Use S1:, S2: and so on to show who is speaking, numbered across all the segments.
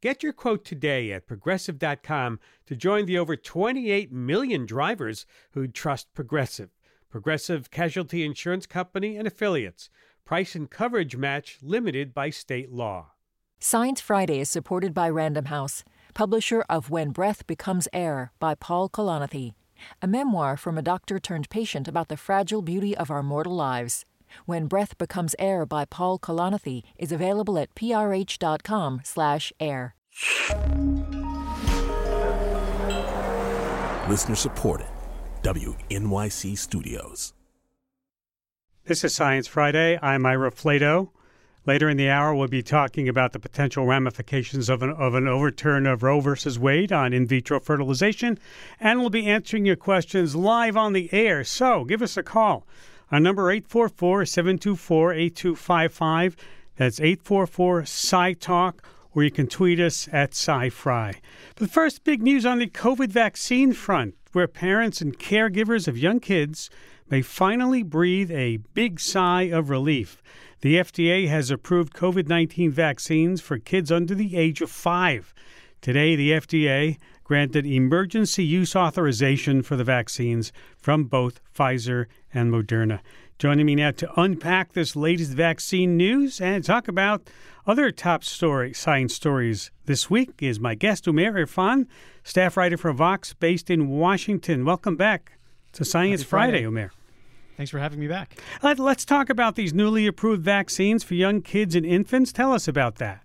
S1: Get your quote today at progressive.com to join the over 28 million drivers who trust Progressive. Progressive Casualty Insurance Company and affiliates. Price and coverage match limited by state law.
S2: Science Friday is supported by Random House, publisher of When Breath Becomes Air by Paul Kalanithi, a memoir from a doctor turned patient about the fragile beauty of our mortal lives. When Breath Becomes Air by Paul Kalanithi is available at prh.com slash air.
S3: Listener supported. WNYC Studios.
S1: This is Science Friday. I'm Ira Flatow. Later in the hour, we'll be talking about the potential ramifications of an, of an overturn of Roe versus Wade on in vitro fertilization, and we'll be answering your questions live on the air. So give us a call. Our number 844-724-8255. That's 844-SciTalk, or you can tweet us at SciFri. But first, big news on the COVID vaccine front, where parents and caregivers of young kids may finally breathe a big sigh of relief. The FDA has approved COVID 19 vaccines for kids under the age of five. Today, the FDA granted emergency use authorization for the vaccines from both Pfizer and Moderna. Joining me now to unpack this latest vaccine news and talk about other top story science stories this week is my guest Umair Irfan, staff writer for Vox, based in Washington. Welcome back to Science Friday,
S4: Friday,
S1: Umair.
S4: Thanks for having me back.
S1: Let, us talk about these newly approved vaccines for young kids and infants. Tell us about that.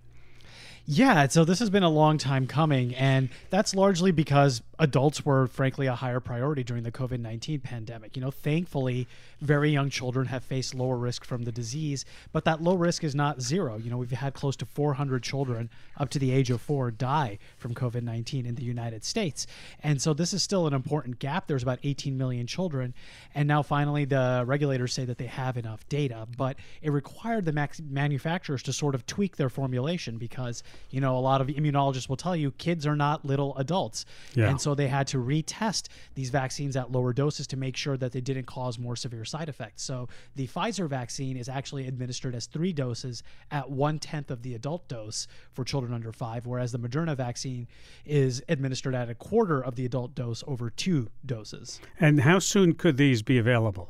S4: Yeah, so this has been a long time coming, and that's largely because adults were frankly a higher priority during the COVID 19 pandemic. You know, thankfully, very young children have faced lower risk from the disease, but that low risk is not zero. You know, we've had close to 400 children up to the age of four die from COVID 19 in the United States. And so this is still an important gap. There's about 18 million children. And now finally, the regulators say that they have enough data, but it required the max- manufacturers to sort of tweak their formulation because, you know, a lot of immunologists will tell you kids are not little adults.
S1: Yeah.
S4: And so they had to retest these vaccines at lower doses to make sure that they didn't cause more severe side effects. So the Pfizer vaccine is actually administered as three doses at one tenth of the adult dose for children under five, whereas the Moderna vaccine is administered at a quarter of the adult dose over two doses.
S1: And how soon could these be available?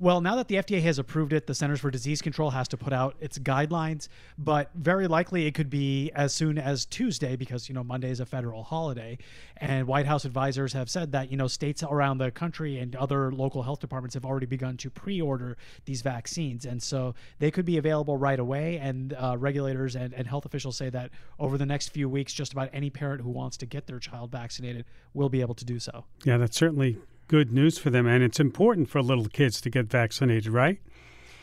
S4: Well, now that the FDA has approved it, the Centers for Disease Control has to put out its guidelines, but very likely it could be as soon as Tuesday because, you know, Monday is a federal holiday. And White House advisors have said that, you know, states around the country and other local health departments have already begun to pre order these vaccines. And so they could be available right away. And uh, regulators and, and health officials say that over the next few weeks, just about any parent who wants to get their child vaccinated will be able to do so.
S1: Yeah, that's certainly good news for them. And it's important for little kids to get vaccinated, right?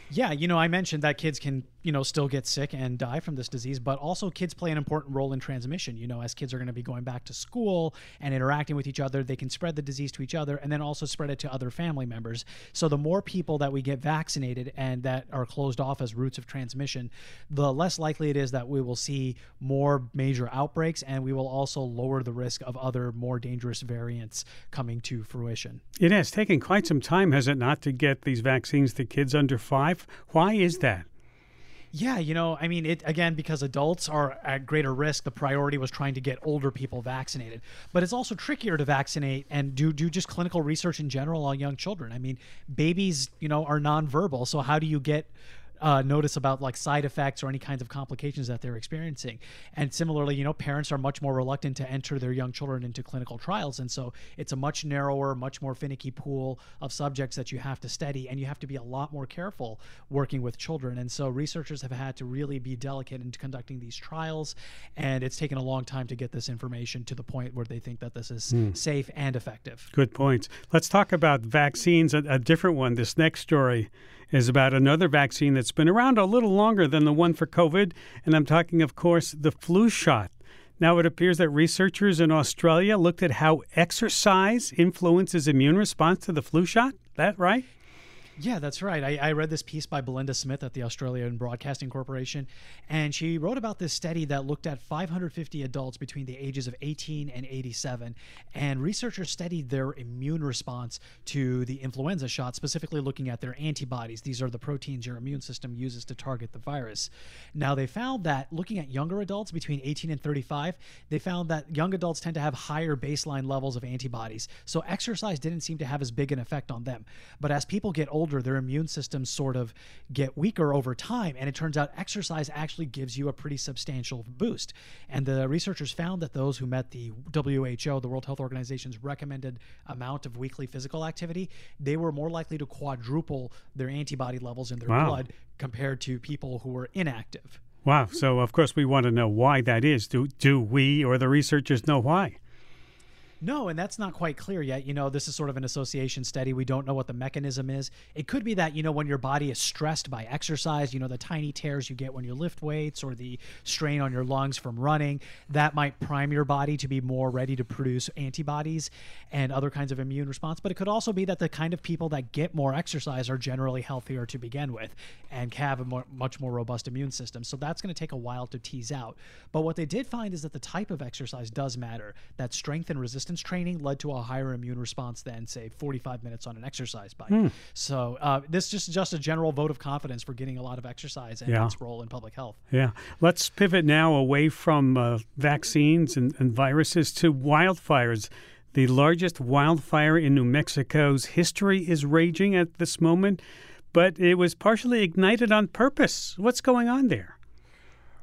S4: Yeah, you know, I mentioned that kids can you know still get sick and die from this disease but also kids play an important role in transmission you know as kids are going to be going back to school and interacting with each other they can spread the disease to each other and then also spread it to other family members. So the more people that we get vaccinated and that are closed off as routes of transmission the less likely it is that we will see more major outbreaks and we will also lower the risk of other more dangerous variants coming to fruition.
S1: It has taken quite some time has it not to get these vaccines to kids under 5 why is that
S4: yeah, you know, I mean, it again because adults are at greater risk. The priority was trying to get older people vaccinated, but it's also trickier to vaccinate and do do just clinical research in general on young children. I mean, babies, you know, are nonverbal, so how do you get uh, notice about like side effects or any kinds of complications that they're experiencing. And similarly, you know, parents are much more reluctant to enter their young children into clinical trials. And so it's a much narrower, much more finicky pool of subjects that you have to study. And you have to be a lot more careful working with children. And so researchers have had to really be delicate in conducting these trials. And it's taken a long time to get this information to the point where they think that this is mm. safe and effective.
S1: Good points. Let's talk about vaccines, a, a different one. This next story is about another vaccine that's been around a little longer than the one for COVID. And I'm talking, of course, the flu shot. Now, it appears that researchers in Australia looked at how exercise influences immune response to the flu shot. That right?
S4: Yeah, that's right. I, I, read this piece by Belinda Smith at the Australian Broadcasting Corporation, and she wrote about this study that looked at 550 adults between the ages of 18 and 87. And researchers studied their immune response to the influenza shot, specifically looking at their antibodies. These are the proteins your immune system uses to target the virus. Now, they found that looking at younger adults between 18 and 35, they found that young adults tend to have higher baseline levels of antibodies. So, exercise didn't seem to have as big an effect on them. But as people get older, older, their immune systems sort of get weaker over time. And it turns out exercise actually gives you a pretty substantial boost. And the researchers found that those who met the WHO, the World Health Organization's recommended amount of weekly physical activity, they were more likely to quadruple their antibody levels in their wow. blood compared to people who were inactive.
S1: Wow. So, of course, we want to know why that is. Do, do we or the researchers know why?
S4: No, and that's not quite clear yet. You know, this is sort of an association study. We don't know what the mechanism is. It could be that, you know, when your body is stressed by exercise, you know, the tiny tears you get when you lift weights or the strain on your lungs from running, that might prime your body to be more ready to produce antibodies and other kinds of immune response. But it could also be that the kind of people that get more exercise are generally healthier to begin with and have a more, much more robust immune system. So that's going to take a while to tease out. But what they did find is that the type of exercise does matter, that strength and resistance resistance training led to a higher immune response than say 45 minutes on an exercise bike. Hmm. So uh, this is just just a general vote of confidence for getting a lot of exercise and yeah. its role in public health.
S1: Yeah. Let's pivot now away from uh, vaccines and, and viruses to wildfires. The largest wildfire in New Mexico's history is raging at this moment, but it was partially ignited on purpose. What's going on there?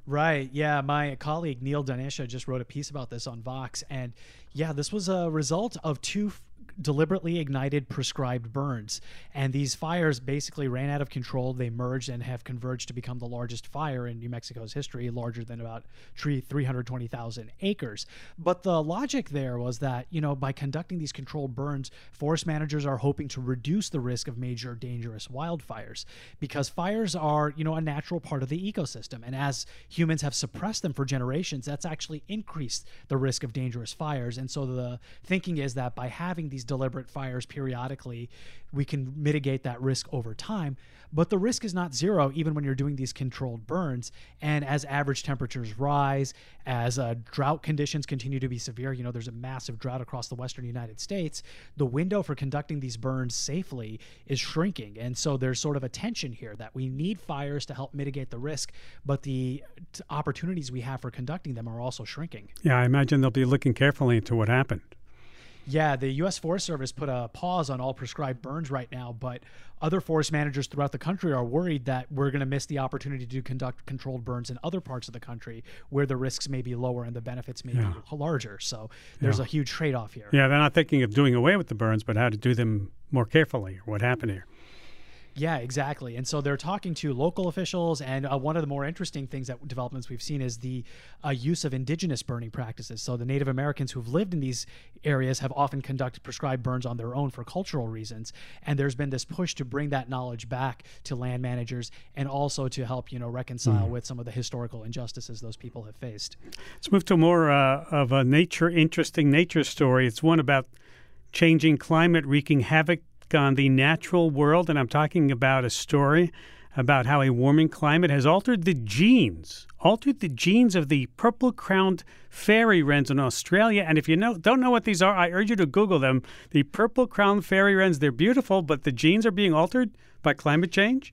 S4: Right. Yeah. My colleague Neel Dhanesha just wrote a piece about this on Vox. And yeah, this was a result of two deliberately ignited prescribed burns. And these fires basically ran out of control. They merged and have converged to become the largest fire in New Mexico's history, larger than about 320,000 acres. But the logic there was that, you know, by conducting these controlled burns, forest managers are hoping to reduce the risk of major dangerous wildfires because fires are, you know, a natural part of the ecosystem. And as humans have suppressed them for generations, that's actually increased the risk of dangerous fires. And so the thinking is that by having these deliberate fires periodically, we can mitigate that risk over time. But the risk is not zero, even when you're doing these controlled burns. And as average temperatures rise, as uh, drought conditions continue to be severe, you know, there's a massive drought across the western United States, the window for conducting these burns safely is shrinking. And so there's sort of a tension here that we need fires to help mitigate the risk, but the opportunities we have for conducting them are also shrinking.
S1: Yeah, I imagine they'll be looking carefully into what happened.
S4: Yeah, the U.S. Forest Service put a pause on all prescribed burns right now, but other forest managers throughout the country are worried that we're going to miss the opportunity to conduct controlled burns in other parts of the country where the risks may be lower and the benefits may yeah. be larger. So there's yeah. a huge trade off here.
S1: Yeah, they're not thinking of doing away with the burns, but how to do them more carefully. What happened here?
S4: Yeah, exactly. And so they're talking to local officials, and uh, one of the more interesting things that developments we've seen is the uh, use of indigenous burning practices. So the Native Americans who've lived in these areas have often conducted prescribed burns on their own for cultural reasons, and there's been this push to bring that knowledge back to land managers and also to help you know reconcile mm. with some of the historical injustices those people have faced.
S1: Let's move to more uh, of a nature interesting nature story. It's one about changing climate wreaking havoc on the natural world, and I'm talking about a story about how a warming climate has altered the genes, altered the genes of the purple-crowned fairy wrens in Australia. And if you know, don't know what these are, I urge you to Google them. The purple-crowned fairy wrens, they're beautiful, but the genes are being altered by climate change.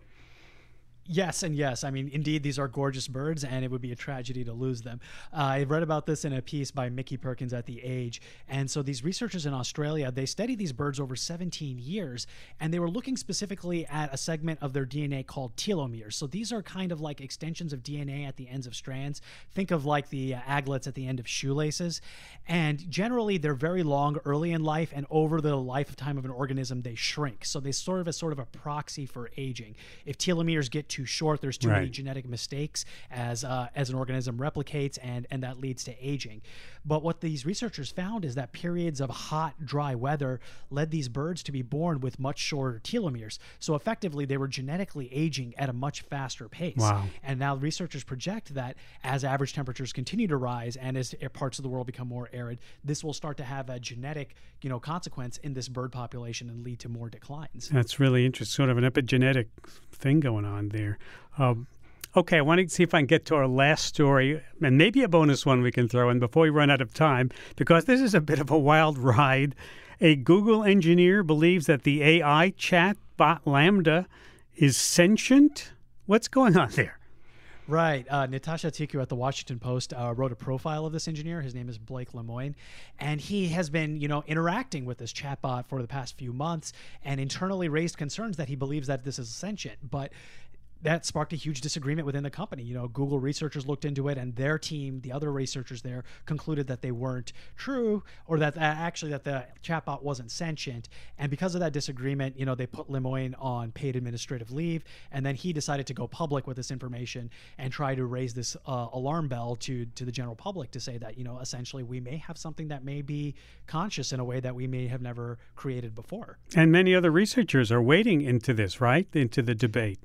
S4: Yes, and yes. I mean, indeed, these are gorgeous birds, and it would be a tragedy to lose them. Uh, I read about this in a piece by Miki Perkins at The Age. And so, these researchers in Australia, they studied these birds over 17 years, and they were looking specifically at a segment of their DNA called telomeres. So, these are kind of like extensions of DNA at the ends of strands. Think of like the uh, aglets at the end of shoelaces. And generally, they're very long early in life, and over the lifetime of an organism, they shrink. So, they serve as sort of a proxy for aging. If telomeres get too short. There's too many genetic mistakes as uh, as an organism replicates, and and that leads to aging. But what these researchers found is that periods of hot, dry weather led these birds to be born with much shorter telomeres. So effectively, they were genetically aging at a much faster pace.
S1: Wow.
S4: And now researchers project that as average temperatures continue to rise and as parts of the world become more arid, this will start to have a genetic, you know, consequence in this bird population and lead to more declines.
S1: That's really interesting. Sort of an epigenetic thing going on there. Um, okay, I want to see if I can get to our last story, and maybe a bonus one we can throw in before we run out of time, because this is a bit of a wild ride. A Google engineer believes that the AI chat bot LaMDA is sentient. What's going on there?
S4: Right. Uh, Natasha Tiku at the Washington Post uh, wrote a profile of this engineer. His name is Blake Lemoine, and he has been, you know, interacting with this chatbot for the past few months, and internally raised concerns that he believes that this is sentient, but. That sparked a huge disagreement within the company. You know, Google researchers looked into it, and their team, the other researchers there, concluded that they weren't true, or that uh, actually that the chatbot wasn't sentient. And because of that disagreement, you know, they put Lemoine on paid administrative leave, and then he decided to go public with this information and try to raise this uh, alarm bell to to the general public to say that you know essentially we may have something that may be conscious in a way that we may have never created before.
S1: And many other researchers are wading into this, right? Into the debate.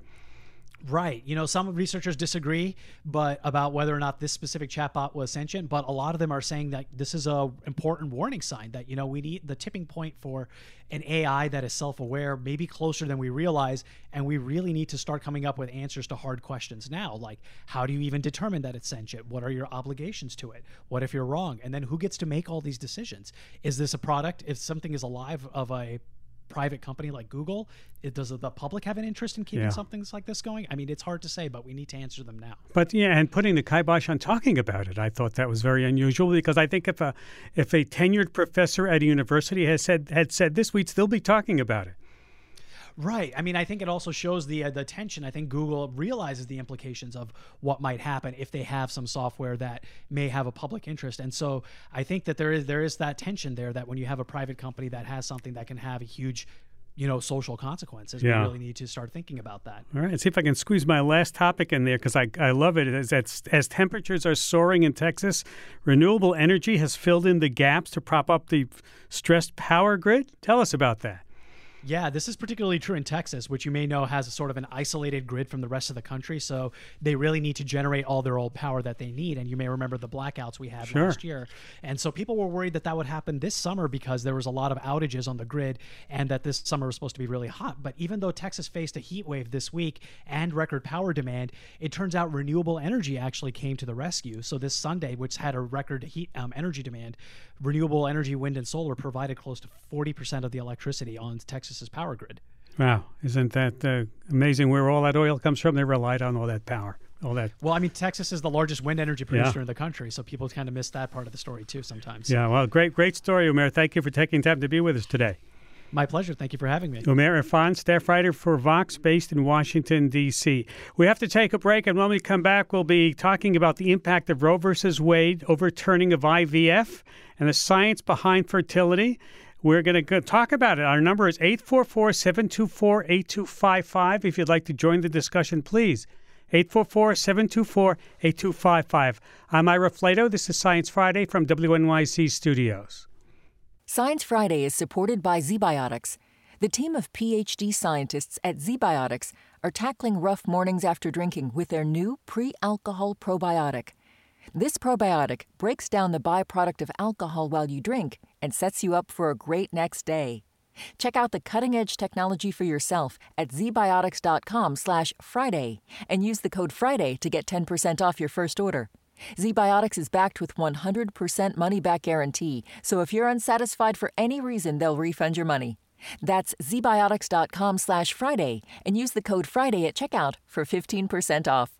S4: Right. You know, some researchers disagree, but about whether or not this specific chatbot was sentient. But a lot of them are saying that this is a important warning sign that you know we need the tipping point for an AI that is self-aware, maybe closer than we realize, and we really need to start coming up with answers to hard questions now, like how do you even determine that it's sentient? What are your obligations to it? What if you're wrong? And then who gets to make all these decisions? Is this a product? If something is alive of a private company like Google, it, does the public have an interest in keeping
S1: Yeah.
S4: something like this going? I mean, it's hard to say, but we need to answer them now.
S1: But yeah, and putting the kibosh on talking about it, I thought that was very unusual because I think if a if a tenured professor at a university has said had said this, we'd still be talking about it.
S4: Right. I mean, I think it also shows the uh, the tension. I think Google realizes the implications of what might happen if they have some software that may have a public interest, and so I think that there is there is that tension there that when you have a private company that has something that can have a huge, you know, social consequences,
S1: Yeah.
S4: we really need to start thinking about that.
S1: All right, see if I can squeeze my last topic in there because I, I love it. Is that as temperatures are soaring in Texas, renewable energy has filled in the gaps to prop up the stressed power grid. Tell us about that.
S4: Yeah, this is particularly true in Texas, which you may know has a sort of an isolated grid from the rest of the country. So they really need to generate all their old power that they need. And you may remember the blackouts we had
S1: Sure.
S4: last year. And so people were worried that that would happen this summer because there was a lot of outages on the grid and that this summer was supposed to be really hot. But even though Texas faced a heat wave this week and record power demand, it turns out renewable energy actually came to the rescue. So this Sunday, which had a record heat um, energy demand, renewable energy, wind and solar provided close to 40% of the electricity on Texas's power grid.
S1: Wow, isn't that uh, amazing? Where all that oil comes from, they relied on all that power, all that.
S4: Well, I mean, Texas is the largest wind energy producer
S1: Yeah.
S4: in the country, so people kind of miss that part of the story too sometimes.
S1: Yeah, well, great, great story, Umair. Thank you for taking time to be with us today.
S4: My pleasure. Thank you for having me.
S1: Umair Irfan, staff writer for Vox, based in Washington, D.C. We have to take a break, and when we come back, we'll be talking about the impact of Roe versus Wade overturning of IVF and the science behind fertility. We're going to talk about it. Our number is 844 724 8255. If you'd like to join the discussion, please. 844 724 8255. I'm Ira Flatow. This is Science Friday from WNYC Studios.
S2: Science Friday is supported by ZBiotics. The team of PhD scientists at ZBiotics are tackling rough mornings after drinking with their new pre alcohol probiotic. This probiotic breaks down the byproduct of alcohol while you drink and sets you up for a great next day. Check out the cutting-edge technology for yourself at zbiotics.com/friday and use the code FRIDAY to get 10% off your first order. ZBiotics is backed with 100% money back guarantee, so if you're unsatisfied for any reason, they'll refund your money. That's zbiotics.com/friday and use the code FRIDAY at checkout for 15% off.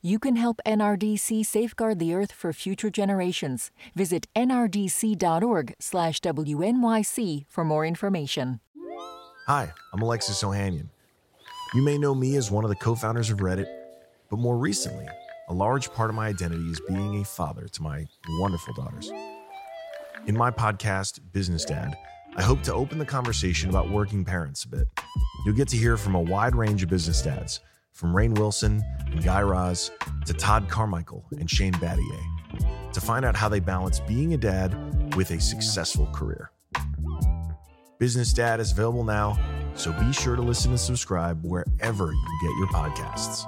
S2: You can help NRDC safeguard the earth for future generations. Visit nrdc.org/wnyc for more information.
S5: Hi, I'm Alexis Ohanian. You may know me as one of the co-founders of Reddit, but more recently, a large part of my identity is being a father to my wonderful daughters. In my podcast, Business Dad, I hope to open the conversation about working parents a bit. You'll get to hear from a wide range of business dads from Rainn Wilson and Guy Raz to Todd Carmichael and Shane Battier, to find out how they balance being a dad with a successful career. Business Dad is available now, so be sure to listen and subscribe wherever you get your podcasts.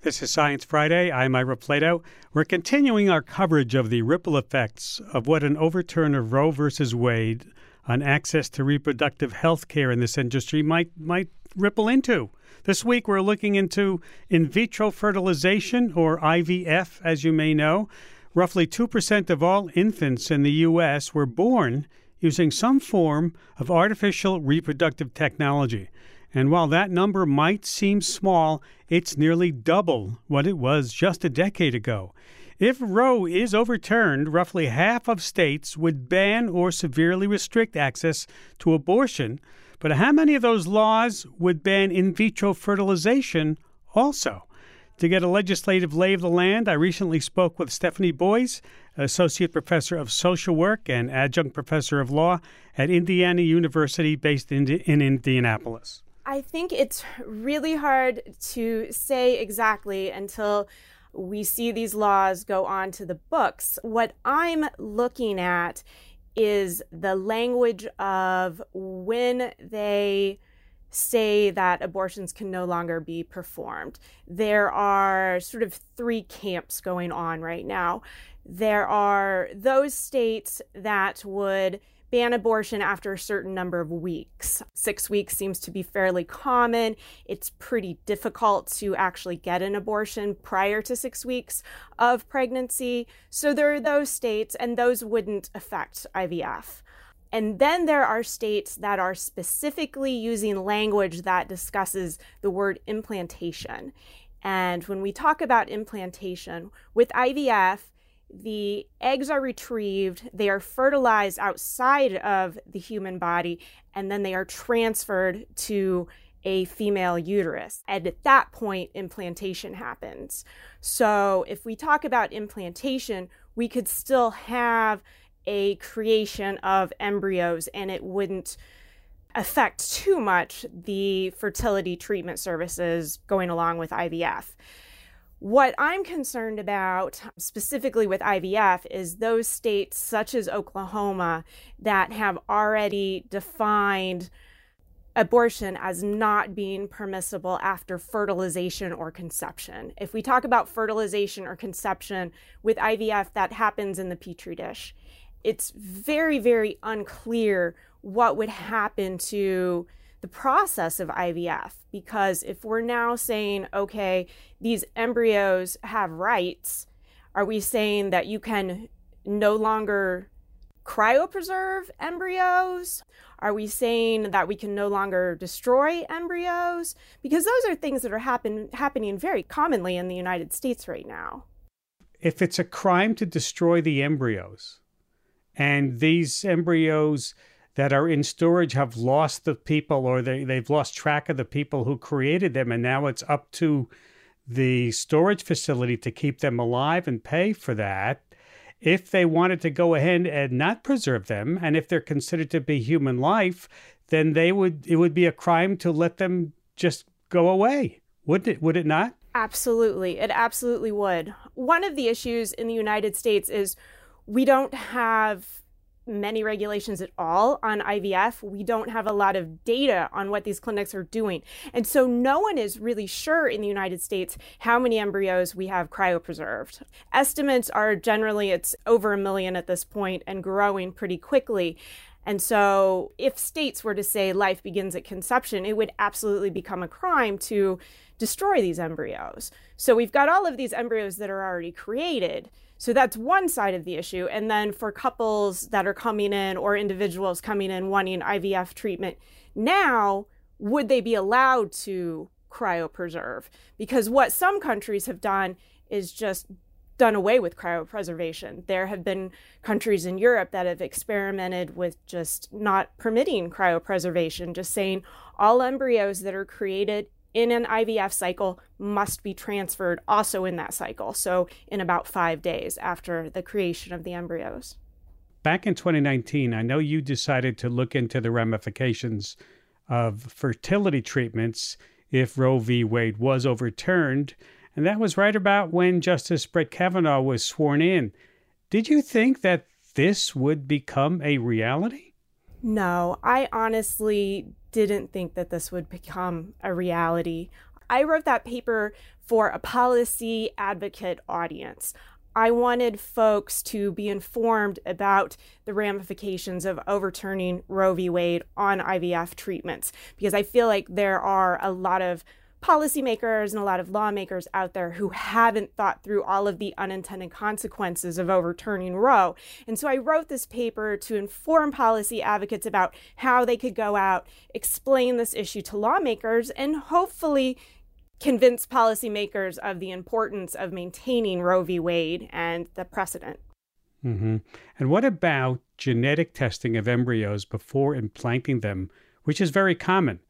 S1: This is Science Friday. I'm Ira Flatow. We're continuing our coverage of the ripple effects of what an overturn of Roe versus Wade on access to reproductive health care in this industry might might ripple into. This week we're looking into in vitro fertilization or IVF as you may know. Roughly 2% of all infants in the US were born using some form of artificial reproductive technology. And while that number might seem small, it's nearly double what it was just a decade ago. If Roe is overturned, roughly half of states would ban or severely restrict access to abortion. But how many of those laws would ban in vitro fertilization also? To get a legislative lay of the land, I recently spoke with Stephanie Boys, Associate Professor of Social Work and Adjunct Professor of Law at Indiana University, based in, in Indianapolis.
S6: I think it's really hard to say exactly until we see these laws go on to the books. What I'm looking at is the language of when they say that abortions can no longer be performed. There are sort of three camps going on right now. There are those states that would ban abortion after a certain number of weeks. Six weeks seems to be fairly common. It's pretty difficult to actually get an abortion prior to six weeks of pregnancy. So there are those states, and those wouldn't affect IVF. And then there are states that are specifically using language that discusses the word implantation. And when we talk about implantation with IVF, the eggs are retrieved, they are fertilized outside of the human body, and then they are transferred to a female uterus. And at that point, implantation happens. So, if we talk about implantation, we could still have a creation of embryos and it wouldn't affect too much the fertility treatment services going along with IVF. What I'm concerned about specifically with IVF is those states such as Oklahoma that have already defined abortion as not being permissible after fertilization or conception. If we talk about fertilization or conception with IVF, that happens in the petri dish. It's very, very unclear what would happen to the process of IVF because if we're now saying, okay, these embryos have rights, are we saying that you can no longer cryopreserve embryos? Are we saying that we can no longer destroy embryos? Because those are things that are happen, happening very commonly in the United States right now.
S1: If it's a crime to destroy the embryos, and these embryos that are in storage have lost the people or they, they've lost track of the people who created them. And now it's up to the storage facility to keep them alive and pay for that. If they wanted to go ahead and not preserve them, and if they're considered to be human life, then they would it would be a crime to let them just go away. Wouldn't it would it not?
S6: Absolutely. It absolutely would. One of the issues in the United States is we don't have many regulations at all on IVF. We don't have a lot of data on what these clinics are doing. And so no one is really sure in the United States how many embryos we have cryopreserved. Estimates are generally it's over a million at this point and growing pretty quickly. And so, if states were to say life begins at conception, it would absolutely become a crime to destroy these embryos. So, we've got all of these embryos that are already created. So that's one side of the issue. And then for couples that are coming in or individuals coming in wanting IVF treatment, now would they be allowed to cryopreserve? Because what some countries have done is just done away with cryopreservation. There have been countries in Europe that have experimented with just not permitting cryopreservation, just saying all embryos that are created in an IVF cycle must be transferred also in that cycle. So, in about five days after the creation of the embryos.
S1: Back in 2019, I know you decided to look into the ramifications of fertility treatments if Roe v. Wade was overturned. And that was right about when Justice Brett Kavanaugh was sworn in. Did you think that this would become a reality?
S6: No, I honestly didn't think that this would become a reality. I wrote that paper for a policy advocate audience. I wanted folks to be informed about the ramifications of overturning Roe v. Wade on IVF treatments because I feel like there are a lot of policymakers and a lot of lawmakers out there who haven't thought through all of the unintended consequences of overturning Roe. And so I wrote this paper to inform policy advocates about how they could go out, explain this issue to lawmakers, and hopefully convince policymakers of the importance of maintaining Roe v. Wade and the precedent.
S1: Mm-hmm. And what about genetic testing of embryos before implanting them, which is very common?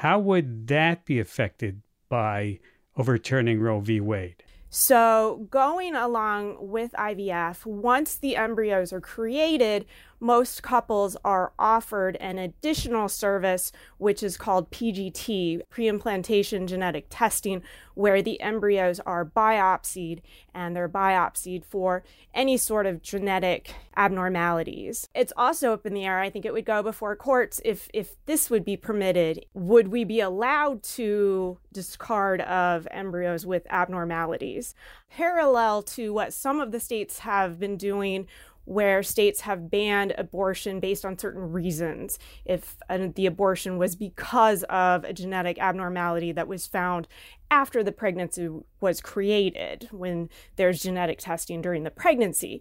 S1: How would that be affected by overturning Roe v. Wade?
S6: So, going along with IVF, once the embryos are created, most couples are offered an additional service, which is called PGT, pre implantation genetic testing, where the embryos are biopsied and they're biopsied for any sort of genetic abnormalities. It's also up in the air. I think it would go before courts if, if this would be permitted. Would we be allowed to discard of embryos with abnormalities? Parallel to what some of the states have been doing where states have banned abortion based on certain reasons. If the abortion was because of a genetic abnormality that was found after the pregnancy was created, when there's genetic testing during the pregnancy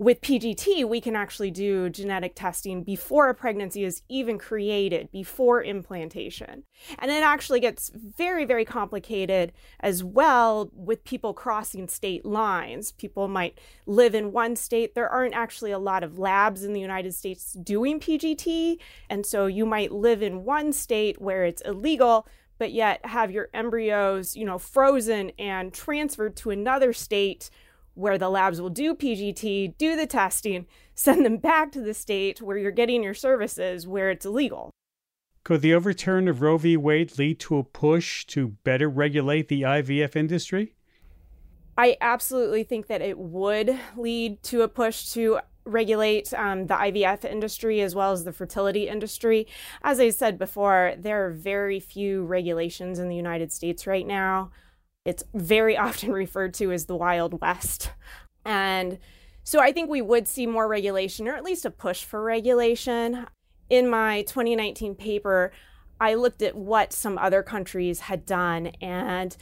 S6: with PGT, we can actually do genetic testing before a pregnancy is even created, before implantation. And it actually gets very, very complicated as well with people crossing state lines. People might live in one state. There aren't actually a lot of labs in the United States doing PGT. And so you might live in one state where it's illegal, but yet have your embryos, you know, frozen and transferred to another state where the labs will do PGT, do the testing, send them back to the state where you're getting your services where it's illegal.
S1: Could the overturn of Roe v. Wade lead to a push to better regulate the IVF industry?
S6: I absolutely think that it would lead to a push to regulate um, the IVF industry as well as the fertility industry. As I said before, there are very few regulations in the United States right now. It's very often referred to as the Wild West. And so I think we would see more regulation, or at least a push for regulation. In my 2019 paper, I looked at what some other countries had done, and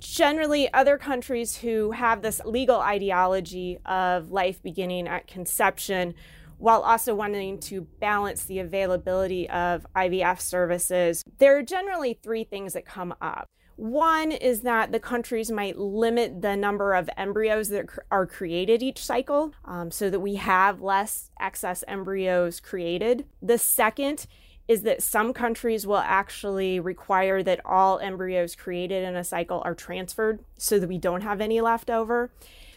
S6: generally, other countries who have this legal ideology of life beginning at conception, while also wanting to balance the availability of IVF services, there are generally three things that come up. One is that the countries might limit the number of embryos that are created each cycle um, so that we have less excess embryos created. The second is that some countries will actually require that all embryos created in a cycle are transferred so that we don't have any left over.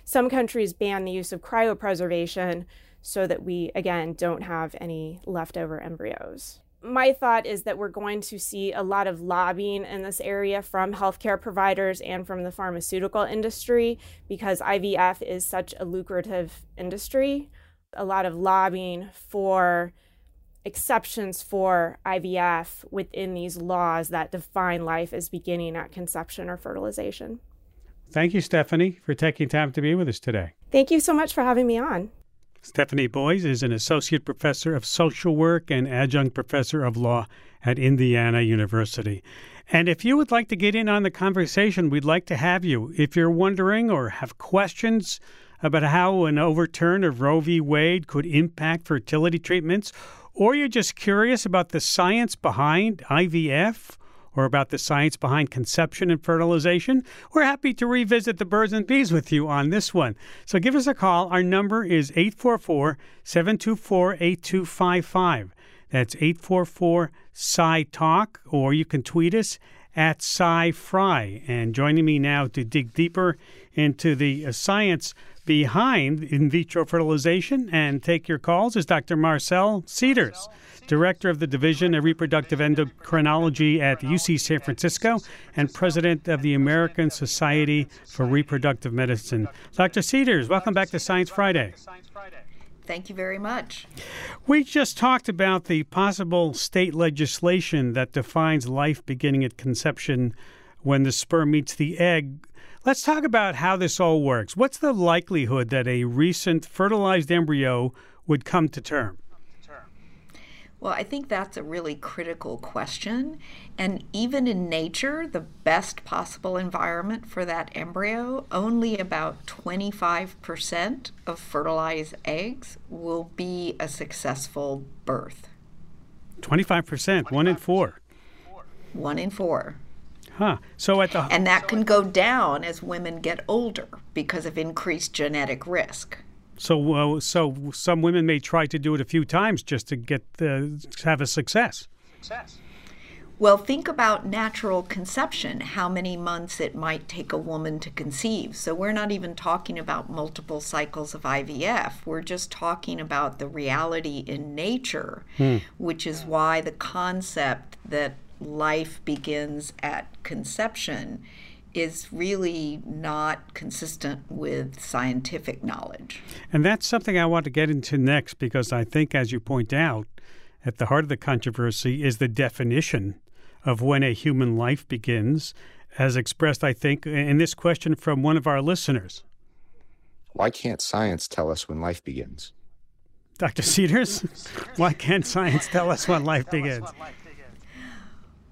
S6: Some countries ban the use of cryopreservation so that we, again, don't have any leftover embryos my thought is that we're going to see a lot of lobbying in this area from healthcare providers and from the pharmaceutical industry because IVF is such a lucrative industry. A lot of lobbying for exceptions for IVF within these laws that define life as beginning at conception or fertilization.
S1: Thank you, Stephanie, for taking time to be with us today.
S6: Thank you so much for having me on.
S1: Stephanie Boys is an associate professor of social work and adjunct professor of law at Indiana University. And if you would like to get in on the conversation, we'd like to have you. If you're wondering or have questions about how an overturn of Roe v. Wade could impact fertility treatments, or you're just curious about the science behind IVF or about the science behind conception and fertilization, we're happy to revisit the birds and bees with you on this one. So give us a call. Our number is 844 724 8255. That's 844 Sci Talk, or you can tweet us at SciFri. And joining me now to dig deeper into the uh, science behind in vitro fertilization and take your calls is Dr. Marcelle Cedars. Director of the Division of Reproductive Endocrinology at UC San Francisco, and President of the American Society for Reproductive Medicine. Dr. Cedars, welcome back to Science Friday.
S7: Thank you very much.
S1: We just talked about the possible state legislation that defines life beginning at conception when the sperm meets the egg. Let's talk about how this all works. What's the likelihood that a recent fertilized embryo would come to term?
S7: Well, I think that's a really critical question. And even in nature, the best possible environment for that embryo, only about 25% of fertilized eggs will be a successful birth.
S1: 25%, one in four.
S7: One in four.
S1: Huh. So at the
S7: And that can go down as women get older because of increased genetic risk.
S1: So, uh, so some women may try to do it a few times just to get uh, have a success. Success.
S7: Well, think about natural conception, how many months it might take a woman to conceive. So, we're not even talking about multiple cycles of IVF. We're just talking about the reality in nature, hmm. which is why the concept that life begins at conception is really not consistent with scientific knowledge.
S1: And that's something I want to get into next because I think, as you point out, at the heart of the controversy is the definition of when a human life begins, as expressed, I think, in this question from one of our listeners.
S8: Why can't science tell us when life begins?
S1: Dr. Cedars, why can't science tell us when life begins?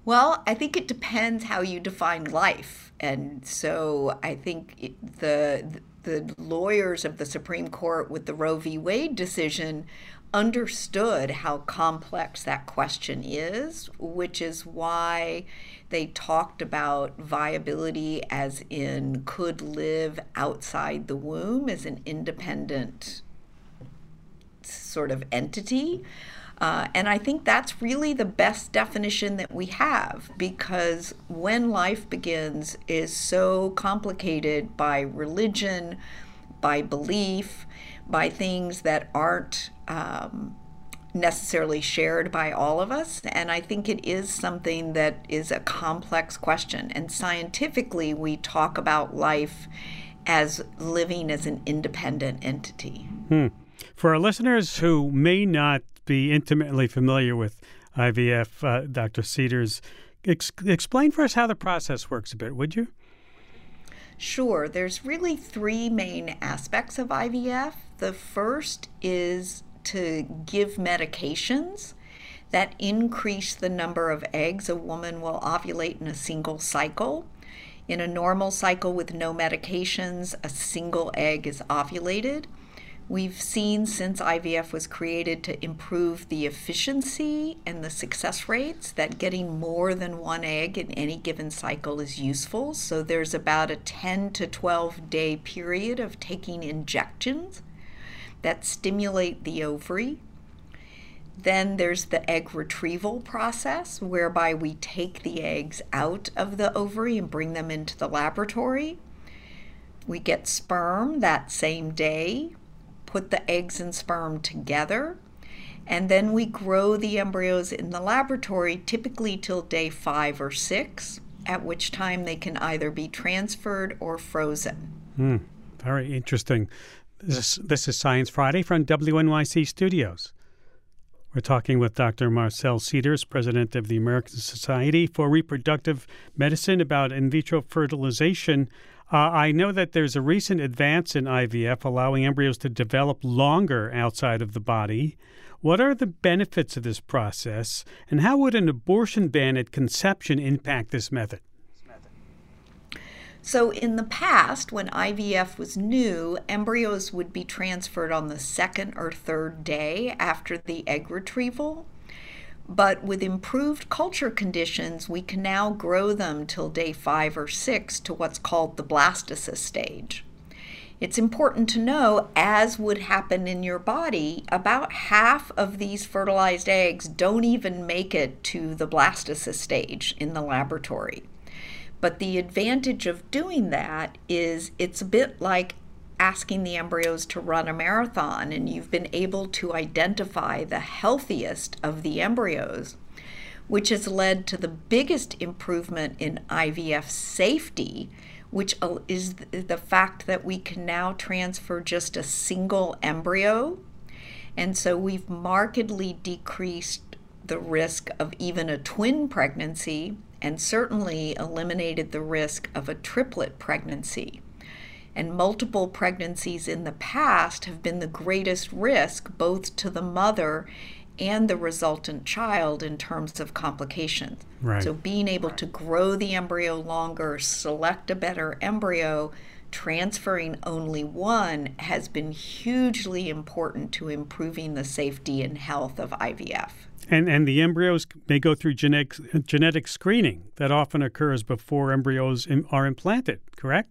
S7: Well, I think it depends how you define life. And so I think it, the the lawyers of the Supreme Court with the Roe v. Wade decision understood how complex that question is, which is why they talked about viability as in could live outside the womb as an independent sort of entity. Uh, and I think that's really the best definition that we have because when life begins is so complicated by religion, by belief, by things that aren't um, necessarily shared by all of us. And I think it is something that is a complex question. And scientifically, we talk about life as living as an independent entity.
S1: Hmm. For our listeners who may not be intimately familiar with IVF, uh, Dr. Cedars. Ex- explain for us how the process works a bit, would you?
S7: Sure. There's really three main aspects of IVF. The first is to give medications that increase the number of eggs a woman will ovulate in a single cycle. In a normal cycle with no medications, a single egg is ovulated. We've seen since IVF was created to improve the efficiency and the success rates that getting more than one egg in any given cycle is useful. So there's about a 10 to 12 day period of taking injections that stimulate the ovary. Then there's the egg retrieval process, whereby we take the eggs out of the ovary and bring them into the laboratory. We get sperm that same day put the eggs and sperm together, and then we grow the embryos in the laboratory, typically till day five or six, at which time they can either be transferred or frozen.
S1: Hmm. very interesting. This, this is Science Friday from WNYC Studios. We're talking with Dr. Marcelle Cedars, president of the American Society for Reproductive Medicine, about in vitro fertilization. Uh, I know that there's a recent advance in IVF allowing embryos to develop longer outside of the body. What are the benefits of this process, and how would an abortion ban at conception impact this method?
S7: So, in the past, when IVF was new, embryos would be transferred on the second or third day after the egg retrieval. But with improved culture conditions, we can now grow them till day five or six to what's called the blastocyst stage. It's important to know, as would happen in your body, about half of these fertilized eggs don't even make it to the blastocyst stage in the laboratory. But the advantage of doing that is it's a bit like asking the embryos to run a marathon, and you've been able to identify the healthiest of the embryos, which has led to the biggest improvement in IVF safety which is the fact that we can now transfer just a single embryo. And so we've markedly decreased the risk of even a twin pregnancy and certainly eliminated the risk of a triplet pregnancy. And multiple pregnancies in the past have been the greatest risk both to the mother and the resultant child in terms of complications.
S1: Right.
S7: So being able to grow the embryo longer, select a better embryo, transferring only one has been hugely important to improving the safety and health of IVF.
S1: And and the embryos may go through genetic genetic screening that often occurs before embryos are implanted, correct?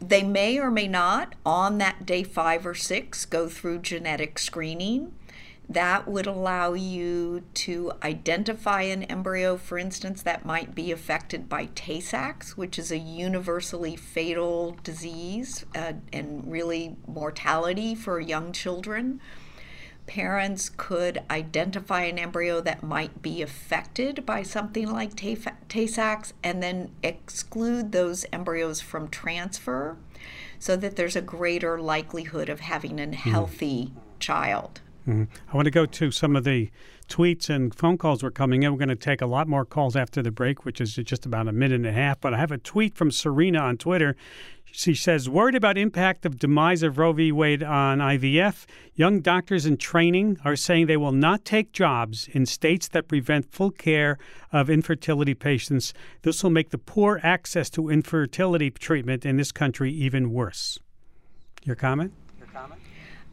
S7: They may or may not, on that day five or six, go through genetic screening that would allow you to identify an embryo, for instance, that might be affected by Tay Sachs, which is a universally fatal disease uh, and really mortality for young children. Parents could identify an embryo that might be affected by something like Tay Sachs and then exclude those embryos from transfer so that there's a greater likelihood of having a hmm. healthy mm. child.
S1: Mm-hmm. I want to go to some of the tweets and phone calls were coming in. We're going to take a lot more calls after the break, which is just about a minute and a half. But I have a tweet from Serena on Twitter. She says, worried about impact of demise of Roe v. Wade on IVF. Young doctors in training are saying they will not take jobs in states that prevent full care of infertility patients. This will make the poor access to infertility treatment in this country even worse. Your comment? Your comment?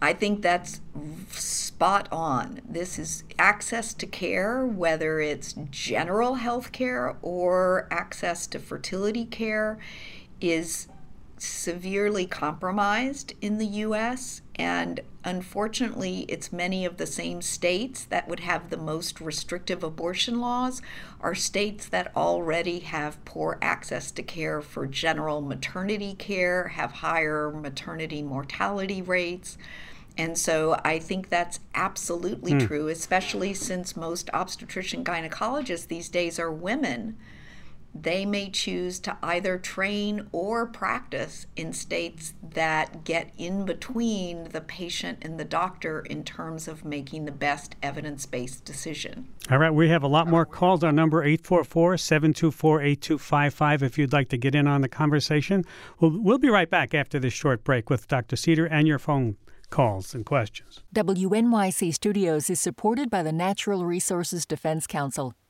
S7: I think that's spot on. This is access to care, whether it's general health care or access to fertility care, is severely compromised in the US. And unfortunately, it's many of the same states that would have the most restrictive abortion laws are states that already have poor access to care for general maternity care, have higher maternity mortality rates. And so I think that's absolutely mm. true, especially since most obstetrician gynecologists these days are women. They may choose to either train or practice in states that get in between the patient and the doctor in terms of making the best evidence based decision.
S1: All right, we have a lot more calls. Our number 844 724 8255 if you'd like to get in on the conversation. We'll, we'll be right back after this short break with Dr. Cedar and your phone calls and questions.
S2: WNYC Studios is supported by the Natural Resources Defense Council.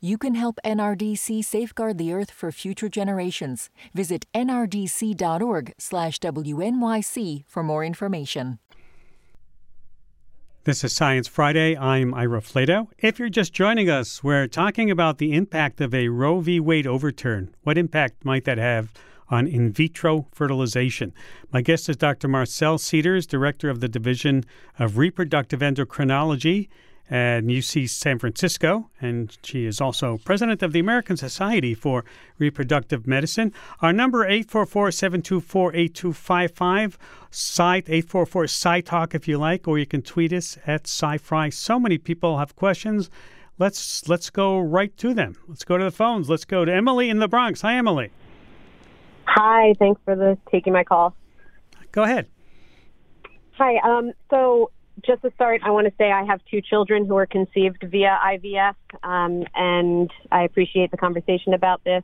S2: You can help NRDC safeguard the earth for future generations. Visit nrdc.org/wnyc for more information.
S1: This is Science Friday. I'm Ira Flatow. If you're just joining us, we're talking about the impact of a Roe v. Wade overturn. What impact might that have on in vitro fertilization? My guest is Dr. Marcelle Cedars, Director of the Division of Reproductive Endocrinology at UC San Francisco, and she is also president of the American Society for Reproductive Medicine. Our number 844-724-8255, site 844-SciTalk if you like, or you can tweet us at SciFri. So many people have questions. Let's let's go right to them. Let's go to the phones. Let's go to Emily in the Bronx. Hi, Emily.
S9: Hi. Thanks for the taking my call.
S1: Go ahead.
S9: Hi. Um, so just to start, I want to say I have two children who were conceived via IVF, um, and I appreciate the conversation about this.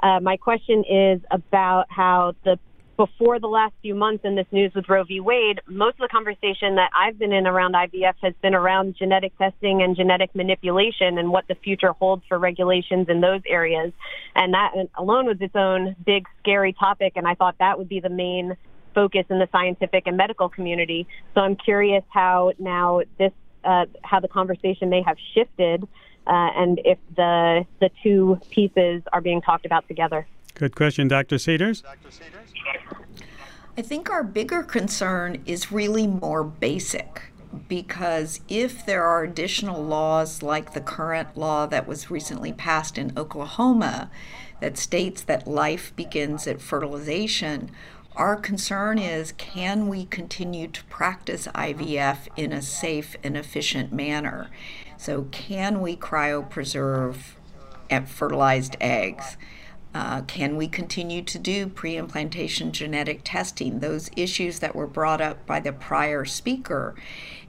S9: Uh, my question is about how the before the last few months in this news with Roe v. Wade, most of the conversation that I've been in around IVF has been around genetic testing and genetic manipulation and what the future holds for regulations in those areas. And that alone was its own big, scary topic. And I thought that would be the main focus in the scientific and medical community. So I'm curious how now this, uh, how the conversation may have shifted, uh, and if the the two pieces are being talked about together.
S1: Good question, Dr. Cedars. Dr. Cedars.
S7: I think our bigger concern is really more basic because if there are additional laws like the current law that was recently passed in Oklahoma that states that life begins at fertilization, our concern is can we continue to practice IVF in a safe and efficient manner? So, can we cryopreserve fertilized eggs? Uh, can we continue to do pre implantation genetic testing? Those issues that were brought up by the prior speaker.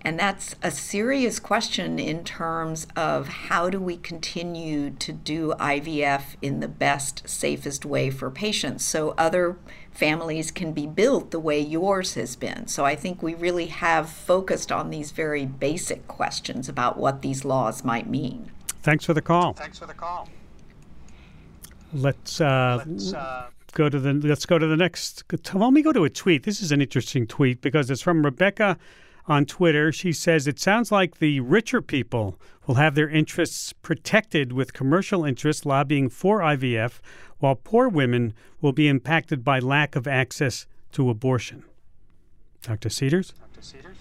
S7: And that's a serious question in terms of how do we continue to do IVF in the best, safest way for patients so other families can be built the way yours has been. So I think we really have focused on these very basic questions about what these laws might mean.
S1: Thanks for the call.
S10: Thanks for the call.
S1: Let's, uh, let's uh, go to the let's go to the next. Let me go to a tweet. This is an interesting tweet because it's from Rebecca on Twitter. She says it sounds like the richer people will have their interests protected with commercial interests lobbying for IVF, while poor women will be impacted by lack of access to abortion. Dr. Cedars. Dr. Cedars.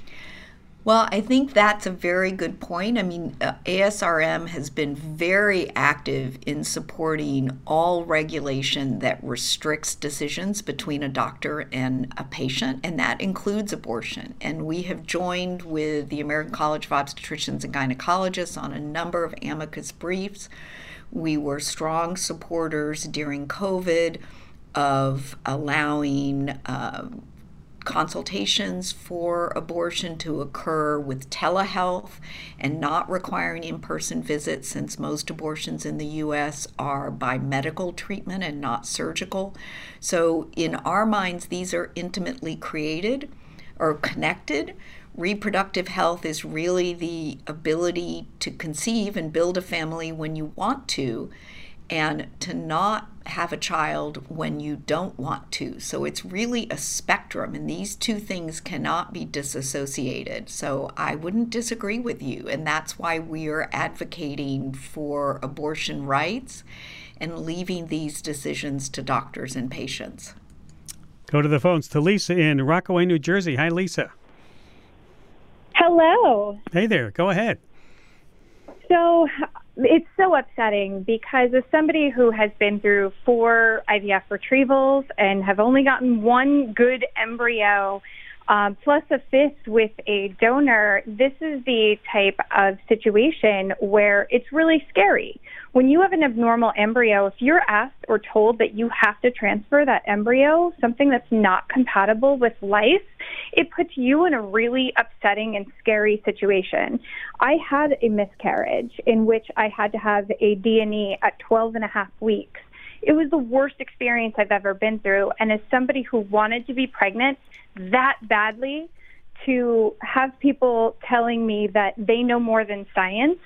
S7: Well, I think that's a very good point. I mean, uh, ASRM has been very active in supporting all regulation that restricts decisions between a doctor and a patient, and that includes abortion. And we have joined with the American College of Obstetricians and Gynecologists on a number of amicus briefs. We were strong supporters during COVID of allowing. Uh, consultations for abortion to occur with telehealth and not requiring in person visits, since most abortions in the U.S. are by medical treatment and not surgical. So, in our minds, these are intimately created or connected. Reproductive health is really the ability to conceive and build a family when you want to and to not have a child when you don't want to. So it's really a spectrum, and these two things cannot be disassociated. So I wouldn't disagree with you, and that's why we are advocating for abortion rights and leaving these decisions to doctors and patients.
S1: Go to the phones to Lisa in Rockaway, New Jersey. Hi, Lisa.
S11: Hello.
S1: Hey there. Go ahead.
S11: So it's so upsetting because as somebody who has been through four IVF retrievals and have only gotten one good embryo, um, plus a fifth with a donor, this is the type of situation where it's really scary. When you have an abnormal embryo, if you're asked or told that you have to transfer that embryo, something that's not compatible with life, it puts you in a really upsetting and scary situation. I had a miscarriage in which I had to have a D&E at 12 and a half weeks. It was the worst experience I've ever been through. And as somebody who wanted to be pregnant that badly, to have people telling me that they know more than science,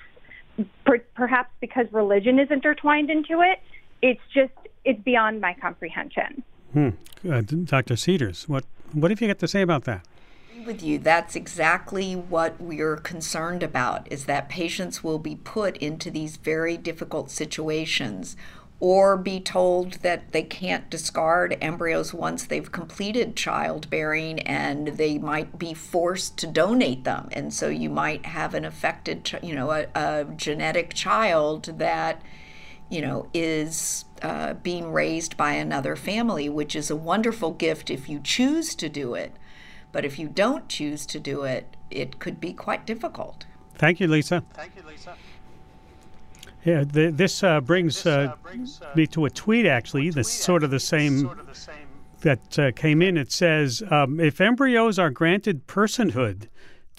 S11: per- perhaps because religion is intertwined into it, it's just, it's beyond my comprehension.
S1: Hmm. Uh, Dr. Cedars, what what have you got to say about that?
S7: with you that's exactly what we're concerned about is that patients will be put into these very difficult situations or be told that they can't discard embryos once they've completed childbearing and they might be forced to donate them and so you might have an affected you know a, a genetic child that you know is uh, being raised by another family, which is a wonderful gift if you choose to do it. But if you don't choose to do it, it could be quite difficult.
S1: Thank you, Lisa.
S10: Thank you, Lisa.
S1: Yeah, the, this uh, brings, uh, uh, brings uh, me to a tweet. Actually, this sort of the same, sort of the same that uh, came in. It says um, if embryos are granted personhood,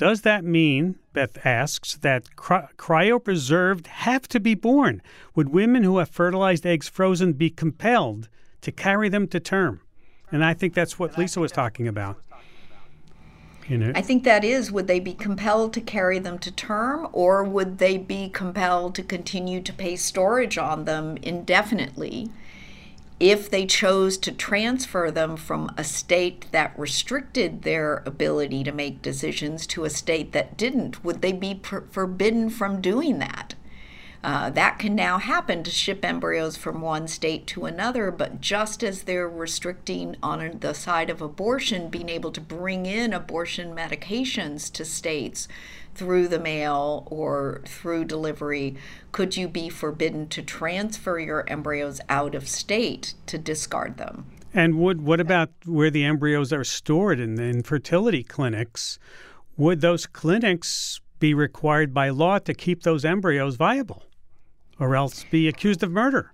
S1: does that mean, Beth asks, that cry- cryopreserved have to be born? Would women who have fertilized eggs frozen be compelled to carry them to term? And I think that's what Lisa was talking about.
S7: You know? I think that is would they be compelled to carry them to term or would they be compelled to continue to pay storage on them indefinitely? If they chose to transfer them from a state that restricted their ability to make decisions to a state that didn't, would they be per- forbidden from doing that? Uh, that can now happen to ship embryos from one state to another, but just as they're restricting on the side of abortion, being able to bring in abortion medications to states through the mail or through delivery, could you be forbidden to transfer your embryos out of state to discard them?
S1: And what about where the embryos are stored in the infertility clinics? Would those clinics be required by law to keep those embryos viable, or else be accused of murder?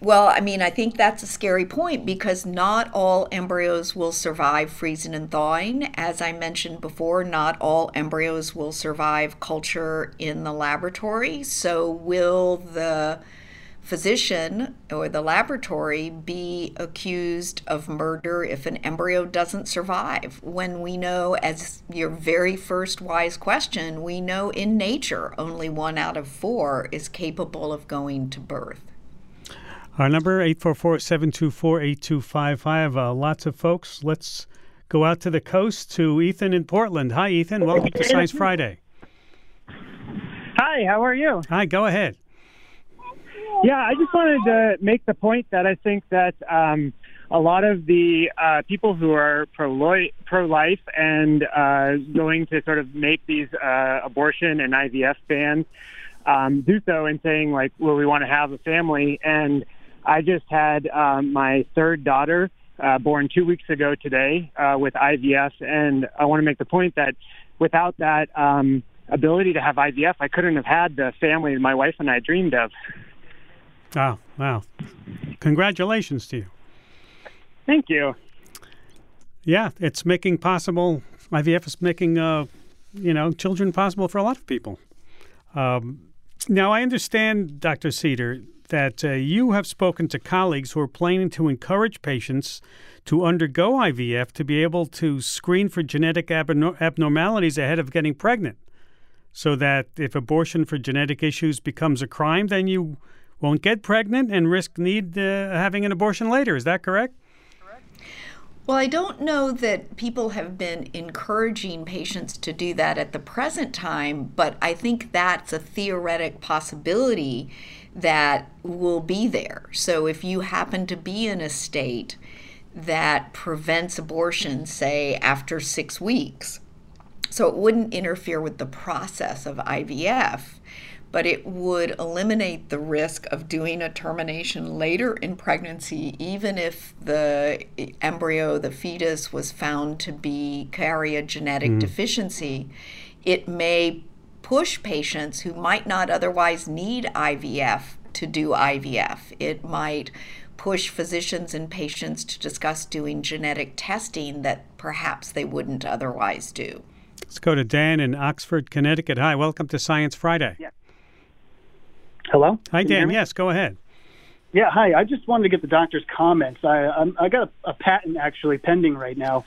S7: Well, I mean, I think that's a scary point because not all embryos will survive freezing and thawing. As I mentioned before, not all embryos will survive culture in the laboratory. So, will the physician or the laboratory be accused of murder if an embryo doesn't survive? When we know, as your very first wise question, we know in nature only one out of four is capable of going to birth.
S1: Our number, 844-724-8255. Uh, lots of folks. Let's go out to the coast to Ethan in Portland. Hi, Ethan. Welcome to Science Friday.
S10: Hi, how are you?
S1: Hi, go ahead.
S10: Yeah, I just wanted to make the point that I think that um, a lot of the uh, people who are pro pro-life and uh, going to sort of make these uh, abortion and IVF bans um, do so in saying like, well, we want to have a family and I just had um, my third daughter uh, born two weeks ago today uh, with IVF, and I want to make the point that without that um, ability to have IVF, I couldn't have had the family my wife and I dreamed of.
S1: Wow! Wow! Congratulations to you.
S10: Thank you.
S1: Yeah, it's making possible. IVF is making, uh, you know, children possible for a lot of people. Um, now, I understand, Dr. Cedar, that uh, you have spoken to colleagues who are planning to encourage patients to undergo IVF to be able to screen for genetic abnormalities ahead of getting pregnant. So that if abortion for genetic issues becomes a crime, then you won't get pregnant and risk need uh, having an abortion later. Is that correct?
S7: Well, I don't know that people have been encouraging patients to do that at the present time, but I think that's a theoretic possibility that will be there. So if you happen to be in a state that prevents abortion, say after six weeks, so it wouldn't interfere with the process of IVF, but it would eliminate the risk of doing a termination later in pregnancy, even if the embryo, the fetus, was found to be carry a genetic mm. deficiency. It may push patients who might not otherwise need IVF to do IVF. It might push physicians and patients to discuss doing genetic testing that perhaps they wouldn't otherwise do.
S1: Let's go to Dan in Oxford, Connecticut. Hi, welcome to Science Friday.
S12: Yeah. Hello?
S1: Hi, Dan. Yes, go ahead.
S12: Yeah, hi. I just wanted to get the doctor's comments. I I'm, I got a, a patent actually pending right now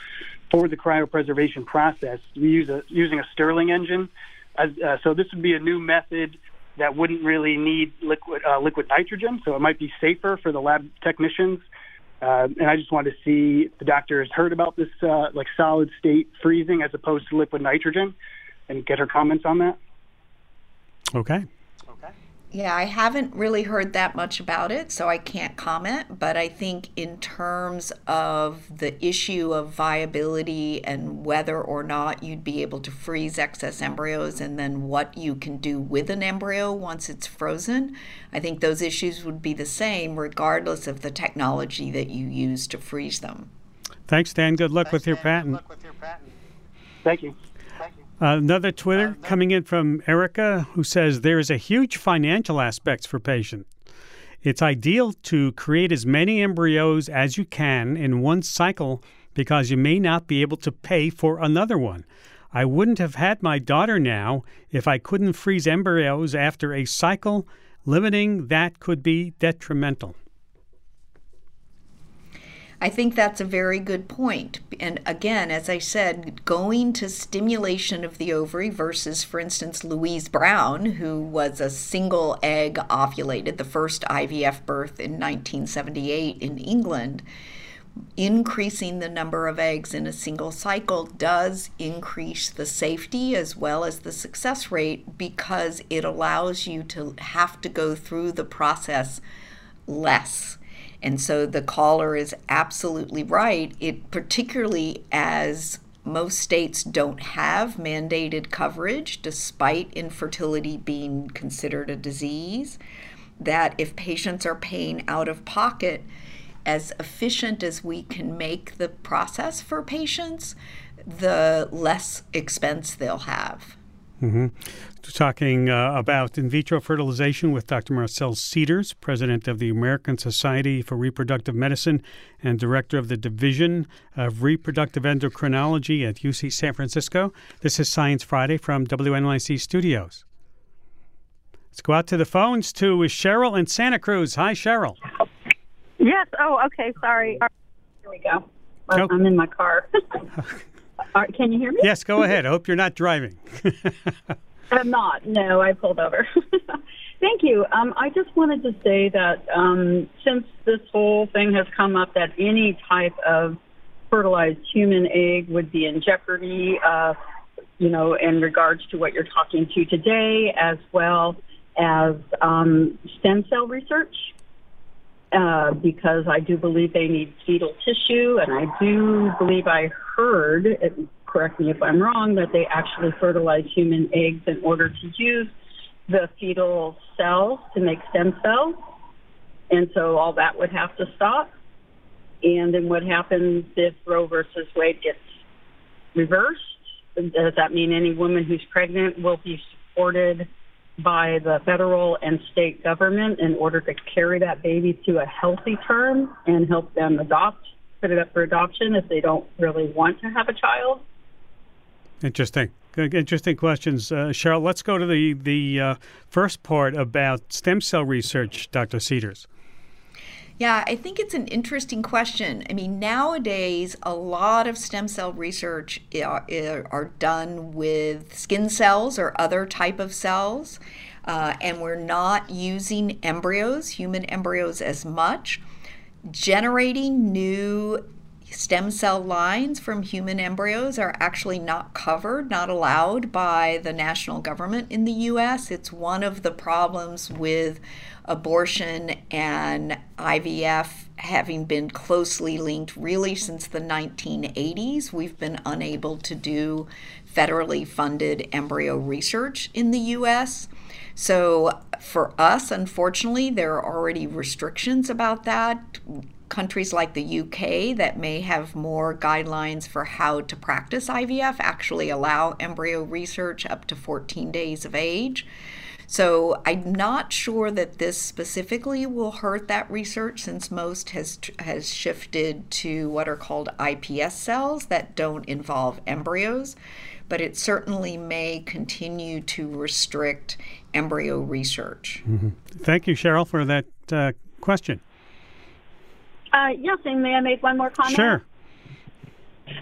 S12: for the cryopreservation process. We use a using a Stirling engine As, uh, so this would be a new method that wouldn't really need liquid uh, liquid nitrogen, so it might be safer for the lab technicians. Uh, and I just wanted to see if the doctor has heard about this uh, like solid state freezing as opposed to liquid nitrogen, and get her comments on that.
S1: Okay.
S7: Yeah, I haven't really heard that much about it, so I can't comment. But I think, in terms of the issue of viability and whether or not you'd be able to freeze excess embryos and then what you can do with an embryo once it's frozen, I think those issues would be the same regardless of the technology that you use to freeze them.
S1: Thanks, Dan. Good luck, with, your patent.
S12: Thank you.
S1: Uh, another Twitter coming in from Erica who says there is a huge financial aspect for patient. It's ideal to create as many embryos as you can in one cycle because you may not be able to pay for another one. I wouldn't have had my daughter now if I couldn't freeze embryos after a cycle. Limiting that could be detrimental.
S7: I think that's a very good point. And again, as I said, going to stimulation of the ovary versus, for instance, Louise Brown, who was a single egg ovulated, the first IVF birth in 1978 in England, increasing the number of eggs in a single cycle does increase the safety as well as the success rate because it allows you to have to go through the process less and so the caller is absolutely right. It particularly as most states don't have mandated coverage despite infertility being considered a disease that if patients are paying out of pocket as efficient as we can make the process for patients the less expense they'll have
S1: Mm-hmm. Talking uh, about in vitro fertilization with Dr. Marcelle Cedars, president of the American Society for Reproductive Medicine and director of the Division of Reproductive Endocrinology at UC San Francisco. This is Science Friday from WNYC Studios. Let's go out to the phones to Cheryl in Santa Cruz. Hi, Cheryl.
S13: Yes. Oh, okay. Sorry. Here we go. I'm in my car. can you hear me?
S1: Yes, go ahead. I hope you're not driving.
S13: I'm not. No, I pulled over. Thank you. Um, I just wanted to say that um, since this whole thing has come up, that any type of fertilized human egg would be in jeopardy, uh, you know, in regards to what you're talking to today, as well as um, stem cell research. Uh, because I do believe they need fetal tissue, and I do believe I heard, correct me if I'm wrong, that they actually fertilize human eggs in order to use the fetal cells to make stem cells. And so all that would have to stop. And then what happens if Roe versus Wade gets reversed? Does that mean any woman who's pregnant will be supported by the federal and state government in order to carry that baby to a healthy term and help them adopt, put it up for adoption if they don't really want to have a child.
S1: Interesting. Interesting questions, uh, Cheryl. Let's go to the the uh, first part about stem cell research, Dr. Cedars.
S7: Yeah, I think it's an interesting question. I mean, nowadays, a lot of stem cell research are, are done with skin cells or other type of cells, uh, and we're not using embryos, human embryos, as much. Generating new stem cell lines from human embryos are actually not covered, not allowed by the national government in the US. It's one of the problems with abortion and IVF having been closely linked really since the 1980s. We've been unable to do federally funded embryo research in the US. So, for us, unfortunately, there are already restrictions about that countries like the UK that may have more guidelines for how to practice IVF actually allow embryo research up to 14 days of age. So I'm not sure that this specifically will hurt that research since most has has shifted to what are called iPS cells that don't involve embryos, but it certainly may continue to restrict embryo research.
S1: Mm-hmm. Thank you, Cheryl, for that uh, question.
S13: Uh, yes, and may I make one more comment?
S1: Sure.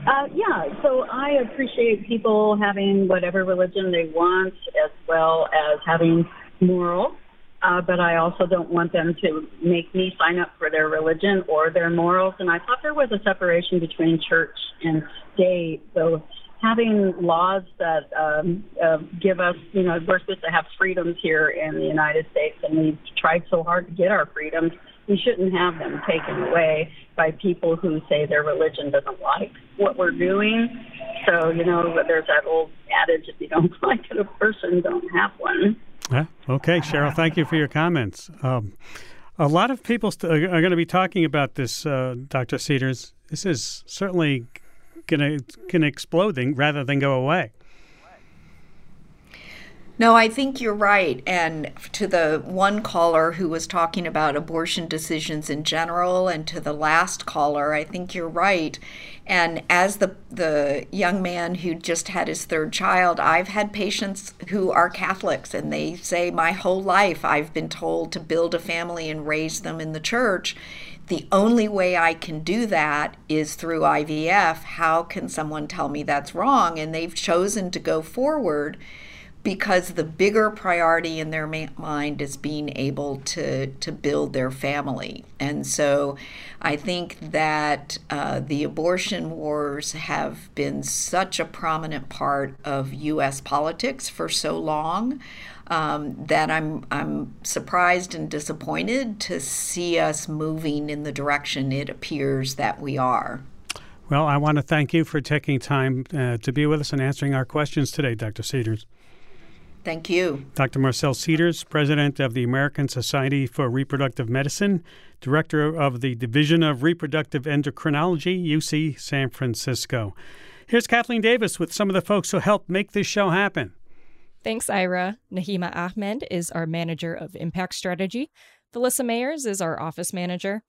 S13: Uh, yeah, so I appreciate people having whatever religion they want as well as having morals, uh, but I also don't want them to make me sign up for their religion or their morals. And I thought there was a separation between church and state. So having laws that um, uh, give us, you know, we're supposed to have freedoms here in the United States, and we've tried so hard to get our freedoms we shouldn't have them taken away by people who say their religion doesn't like what we're doing. So, you know, there's that old adage if you don't like it, a person, don't have one.
S1: Yeah. Okay, Cheryl, thank you for your comments. Um, a lot of people st- are going to be talking about this, uh, Dr. Cedars. This is certainly going to explode rather than go away.
S7: No, I think you're right. And to the one caller who was talking about abortion decisions in general, and to the last caller, I think you're right. And as the the young man who just had his third child, I've had patients who are Catholics, and they say, "My whole life, I've been told to build a family and raise them in the church." the only way I can do that is through IVF. How can someone tell me that's wrong? And they've chosen to go forward because the bigger priority in their mind is being able to, to build their family. And so I think that uh, the abortion wars have been such a prominent part of U.S. politics for so long. Um, that I'm I'm surprised and disappointed to see us moving in the direction it appears that we are.
S1: Well, I want to thank you for taking time uh, to be with us and answering our questions today, Dr. Cedars.
S7: Thank you.
S1: Dr. Marcelle Cedars, President of the American Society for Reproductive Medicine, Director of the Division of Reproductive Endocrinology, UC San Francisco. Here's Kathleen Davis with some of the folks who helped make this show happen.
S14: Thanks, Ira. Nahima Ahmed is our Manager of Impact Strategy. Felissa Mayers is our Office Manager.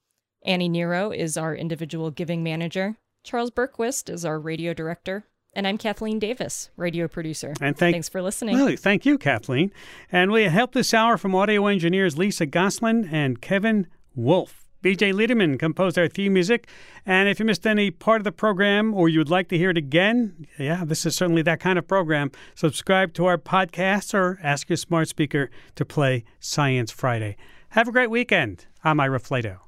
S14: Annie Nero is our Individual Giving Manager. Charles Bergquist is our Radio Director. And I'm Kathleen Davis, radio producer.
S1: And thank,
S14: thanks for listening.
S1: Really, thank you, Kathleen. And we help this hour from audio engineers Lisa Goslin and Kevin Wolfe. BJ Leiderman composed our theme music. And if you missed any part of the program or you would like to hear it again, yeah, this is certainly that kind of program. Subscribe to our podcast or ask your smart speaker to play Science Friday. Have a great weekend. I'm Ira Flatow.